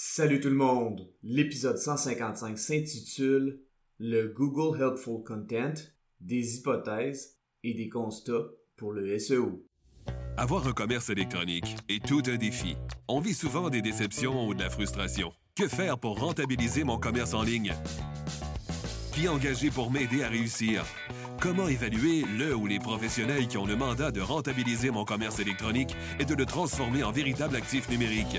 Salut tout le monde! L'épisode 155 s'intitule Le Google Helpful Content, des hypothèses et des constats pour le SEO. Avoir un commerce électronique est tout un défi. On vit souvent des déceptions ou de la frustration. Que faire pour rentabiliser mon commerce en ligne? Qui engager pour m'aider à réussir? Comment évaluer le ou les professionnels qui ont le mandat de rentabiliser mon commerce électronique et de le transformer en véritable actif numérique?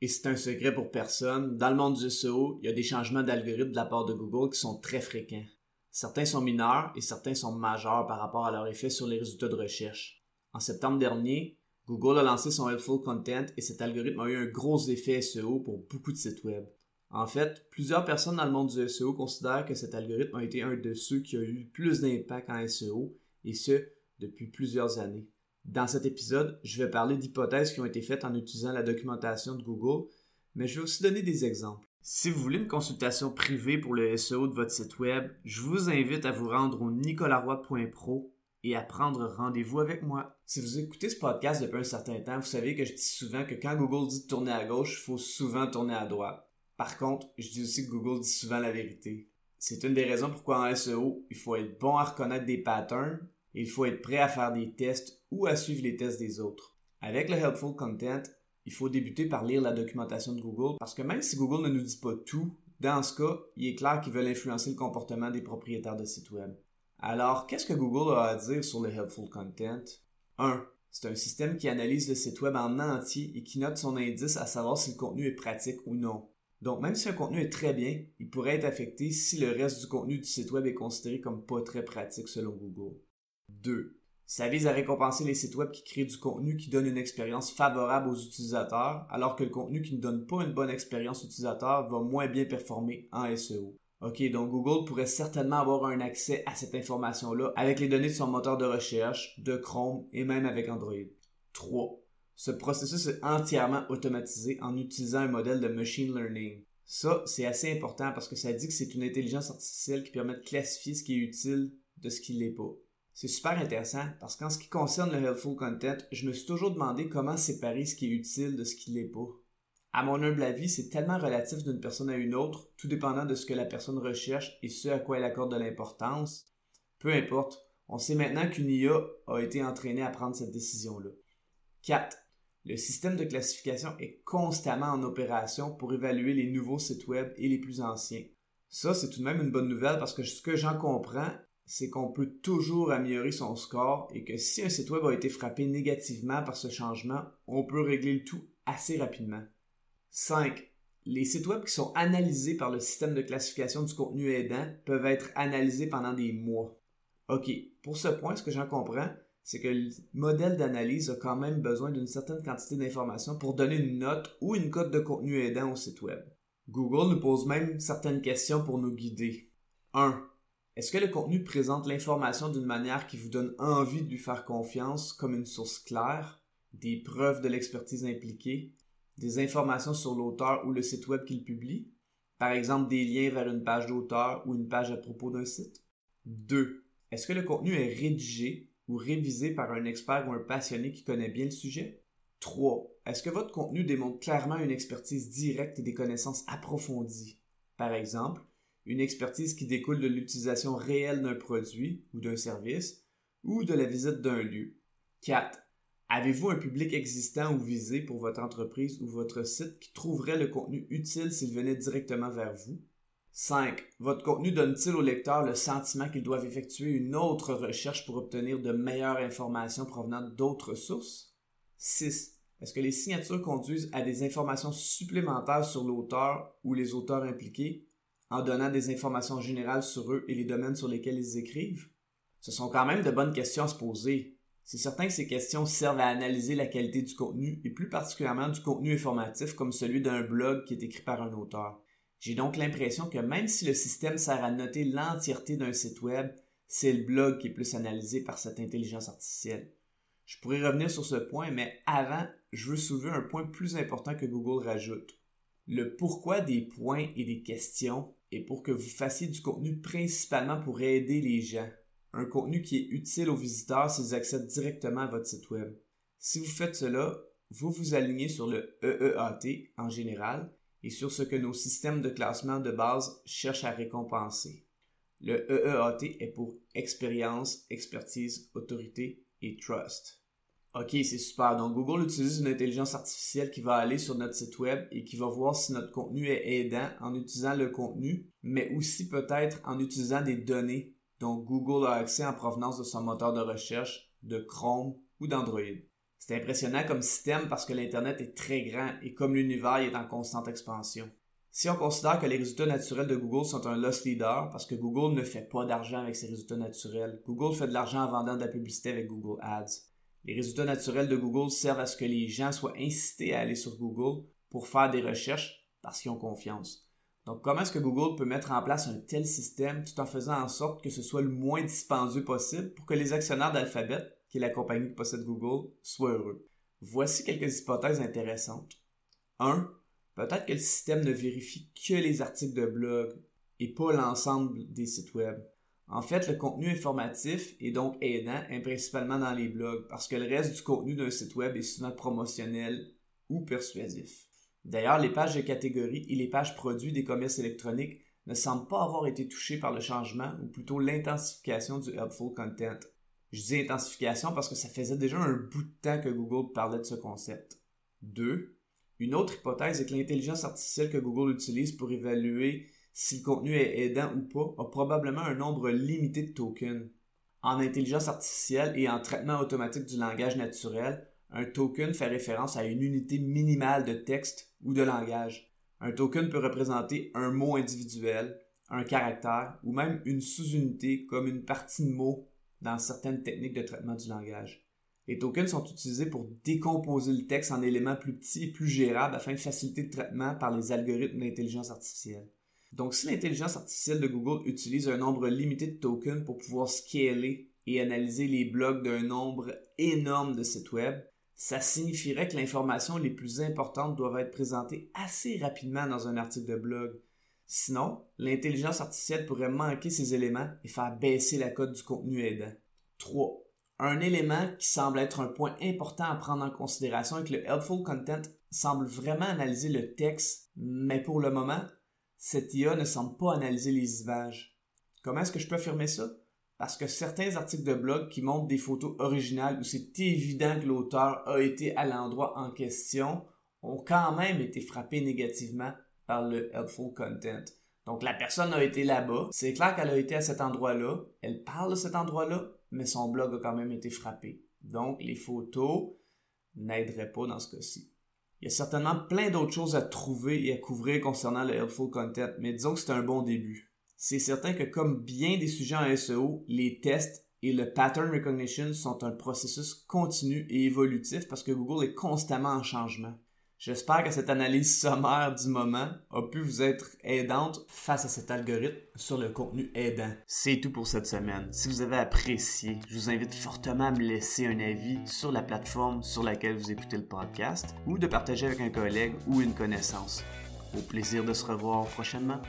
et c'est un secret pour personne, dans le monde du SEO, il y a des changements d'algorithme de la part de Google qui sont très fréquents. Certains sont mineurs et certains sont majeurs par rapport à leur effet sur les résultats de recherche. En septembre dernier, Google a lancé son Helpful Content et cet algorithme a eu un gros effet SEO pour beaucoup de sites web. En fait, plusieurs personnes dans le monde du SEO considèrent que cet algorithme a été un de ceux qui a eu le plus d'impact en SEO, et ce, depuis plusieurs années. Dans cet épisode, je vais parler d'hypothèses qui ont été faites en utilisant la documentation de Google, mais je vais aussi donner des exemples. Si vous voulez une consultation privée pour le SEO de votre site web, je vous invite à vous rendre au nicolaroy.pro et à prendre rendez-vous avec moi. Si vous écoutez ce podcast depuis un certain temps, vous savez que je dis souvent que quand Google dit de tourner à gauche, il faut souvent tourner à droite. Par contre, je dis aussi que Google dit souvent la vérité. C'est une des raisons pourquoi en SEO, il faut être bon à reconnaître des patterns il faut être prêt à faire des tests ou à suivre les tests des autres. Avec le Helpful Content, il faut débuter par lire la documentation de Google parce que même si Google ne nous dit pas tout, dans ce cas, il est clair qu'ils veulent influencer le comportement des propriétaires de sites web. Alors, qu'est-ce que Google a à dire sur le Helpful Content? 1. C'est un système qui analyse le site web en entier et qui note son indice à savoir si le contenu est pratique ou non. Donc, même si un contenu est très bien, il pourrait être affecté si le reste du contenu du site web est considéré comme pas très pratique selon Google. 2. Ça vise à récompenser les sites web qui créent du contenu qui donne une expérience favorable aux utilisateurs, alors que le contenu qui ne donne pas une bonne expérience utilisateur va moins bien performer en SEO. Ok, donc Google pourrait certainement avoir un accès à cette information-là avec les données de son moteur de recherche, de Chrome et même avec Android. 3. Ce processus est entièrement automatisé en utilisant un modèle de machine learning. Ça, c'est assez important parce que ça dit que c'est une intelligence artificielle qui permet de classifier ce qui est utile de ce qui l'est pas. C'est super intéressant parce qu'en ce qui concerne le helpful content, je me suis toujours demandé comment séparer ce qui est utile de ce qui l'est pas. À mon humble avis, c'est tellement relatif d'une personne à une autre, tout dépendant de ce que la personne recherche et ce à quoi elle accorde de l'importance. Peu importe, on sait maintenant qu'une IA a été entraînée à prendre cette décision-là. 4. Le système de classification est constamment en opération pour évaluer les nouveaux sites web et les plus anciens. Ça, c'est tout de même une bonne nouvelle parce que ce que j'en comprends, c'est qu'on peut toujours améliorer son score et que si un site web a été frappé négativement par ce changement, on peut régler le tout assez rapidement. 5. Les sites web qui sont analysés par le système de classification du contenu aidant peuvent être analysés pendant des mois. OK, pour ce point, ce que j'en comprends, c'est que le modèle d'analyse a quand même besoin d'une certaine quantité d'informations pour donner une note ou une cote de contenu aidant au site web. Google nous pose même certaines questions pour nous guider. 1. Est-ce que le contenu présente l'information d'une manière qui vous donne envie de lui faire confiance comme une source claire, des preuves de l'expertise impliquée, des informations sur l'auteur ou le site web qu'il publie, par exemple des liens vers une page d'auteur ou une page à propos d'un site? 2. Est-ce que le contenu est rédigé ou révisé par un expert ou un passionné qui connaît bien le sujet? 3. Est-ce que votre contenu démontre clairement une expertise directe et des connaissances approfondies? Par exemple, une expertise qui découle de l'utilisation réelle d'un produit ou d'un service ou de la visite d'un lieu. 4. Avez-vous un public existant ou visé pour votre entreprise ou votre site qui trouverait le contenu utile s'il venait directement vers vous? 5. Votre contenu donne-t-il au lecteur le sentiment qu'ils doivent effectuer une autre recherche pour obtenir de meilleures informations provenant d'autres sources? 6. Est-ce que les signatures conduisent à des informations supplémentaires sur l'auteur ou les auteurs impliqués? En donnant des informations générales sur eux et les domaines sur lesquels ils écrivent? Ce sont quand même de bonnes questions à se poser. C'est certain que ces questions servent à analyser la qualité du contenu et plus particulièrement du contenu informatif comme celui d'un blog qui est écrit par un auteur. J'ai donc l'impression que même si le système sert à noter l'entièreté d'un site web, c'est le blog qui est plus analysé par cette intelligence artificielle. Je pourrais revenir sur ce point, mais avant, je veux soulever un point plus important que Google rajoute. Le pourquoi des points et des questions est pour que vous fassiez du contenu principalement pour aider les gens un contenu qui est utile aux visiteurs s'ils accèdent directement à votre site web. Si vous faites cela, vous vous alignez sur le EEAT en général et sur ce que nos systèmes de classement de base cherchent à récompenser. Le EEAT est pour expérience, expertise, autorité et trust. Ok, c'est super. Donc Google utilise une intelligence artificielle qui va aller sur notre site web et qui va voir si notre contenu est aidant en utilisant le contenu, mais aussi peut-être en utilisant des données dont Google a accès en provenance de son moteur de recherche, de Chrome ou d'Android. C'est impressionnant comme système parce que l'Internet est très grand et comme l'univers est en constante expansion. Si on considère que les résultats naturels de Google sont un loss leader parce que Google ne fait pas d'argent avec ses résultats naturels, Google fait de l'argent en vendant de la publicité avec Google Ads. Les résultats naturels de Google servent à ce que les gens soient incités à aller sur Google pour faire des recherches parce qu'ils ont confiance. Donc, comment est-ce que Google peut mettre en place un tel système tout en faisant en sorte que ce soit le moins dispendieux possible pour que les actionnaires d'Alphabet, qui est la compagnie qui possède Google, soient heureux? Voici quelques hypothèses intéressantes. 1. Peut-être que le système ne vérifie que les articles de blog et pas l'ensemble des sites web. En fait, le contenu informatif est donc aidant, et principalement dans les blogs, parce que le reste du contenu d'un site web est souvent promotionnel ou persuasif. D'ailleurs, les pages de catégorie et les pages produits des commerces électroniques ne semblent pas avoir été touchées par le changement ou plutôt l'intensification du helpful content. Je dis intensification parce que ça faisait déjà un bout de temps que Google parlait de ce concept. 2. Une autre hypothèse est que l'intelligence artificielle que Google utilise pour évaluer si le contenu est aidant ou pas a probablement un nombre limité de tokens. En intelligence artificielle et en traitement automatique du langage naturel, un token fait référence à une unité minimale de texte ou de langage. Un token peut représenter un mot individuel, un caractère ou même une sous-unité comme une partie de mot dans certaines techniques de traitement du langage. Les tokens sont utilisés pour décomposer le texte en éléments plus petits et plus gérables afin de faciliter le traitement par les algorithmes d'intelligence artificielle. Donc si l'intelligence artificielle de Google utilise un nombre limité de tokens pour pouvoir scaler et analyser les blogs d'un nombre énorme de sites web, ça signifierait que l'information les plus importantes doivent être présentées assez rapidement dans un article de blog. Sinon, l'intelligence artificielle pourrait manquer ces éléments et faire baisser la cote du contenu aidant. 3. Un élément qui semble être un point important à prendre en considération est que le Helpful Content semble vraiment analyser le texte, mais pour le moment, cette IA ne semble pas analyser les images. Comment est-ce que je peux affirmer ça? parce que certains articles de blog qui montrent des photos originales où c'est évident que l'auteur a été à l'endroit en question ont quand même été frappés négativement par le helpful content. Donc la personne a été là-bas, c'est clair qu'elle a été à cet endroit-là, elle parle de cet endroit-là, mais son blog a quand même été frappé. Donc les photos n'aideraient pas dans ce cas-ci. Il y a certainement plein d'autres choses à trouver et à couvrir concernant le helpful content, mais disons que c'est un bon début c'est certain que comme bien des sujets en SEO, les tests et le pattern recognition sont un processus continu et évolutif parce que Google est constamment en changement. J'espère que cette analyse sommaire du moment a pu vous être aidante face à cet algorithme sur le contenu aidant. C'est tout pour cette semaine. Si vous avez apprécié, je vous invite fortement à me laisser un avis sur la plateforme sur laquelle vous écoutez le podcast ou de partager avec un collègue ou une connaissance. Au plaisir de se revoir prochainement.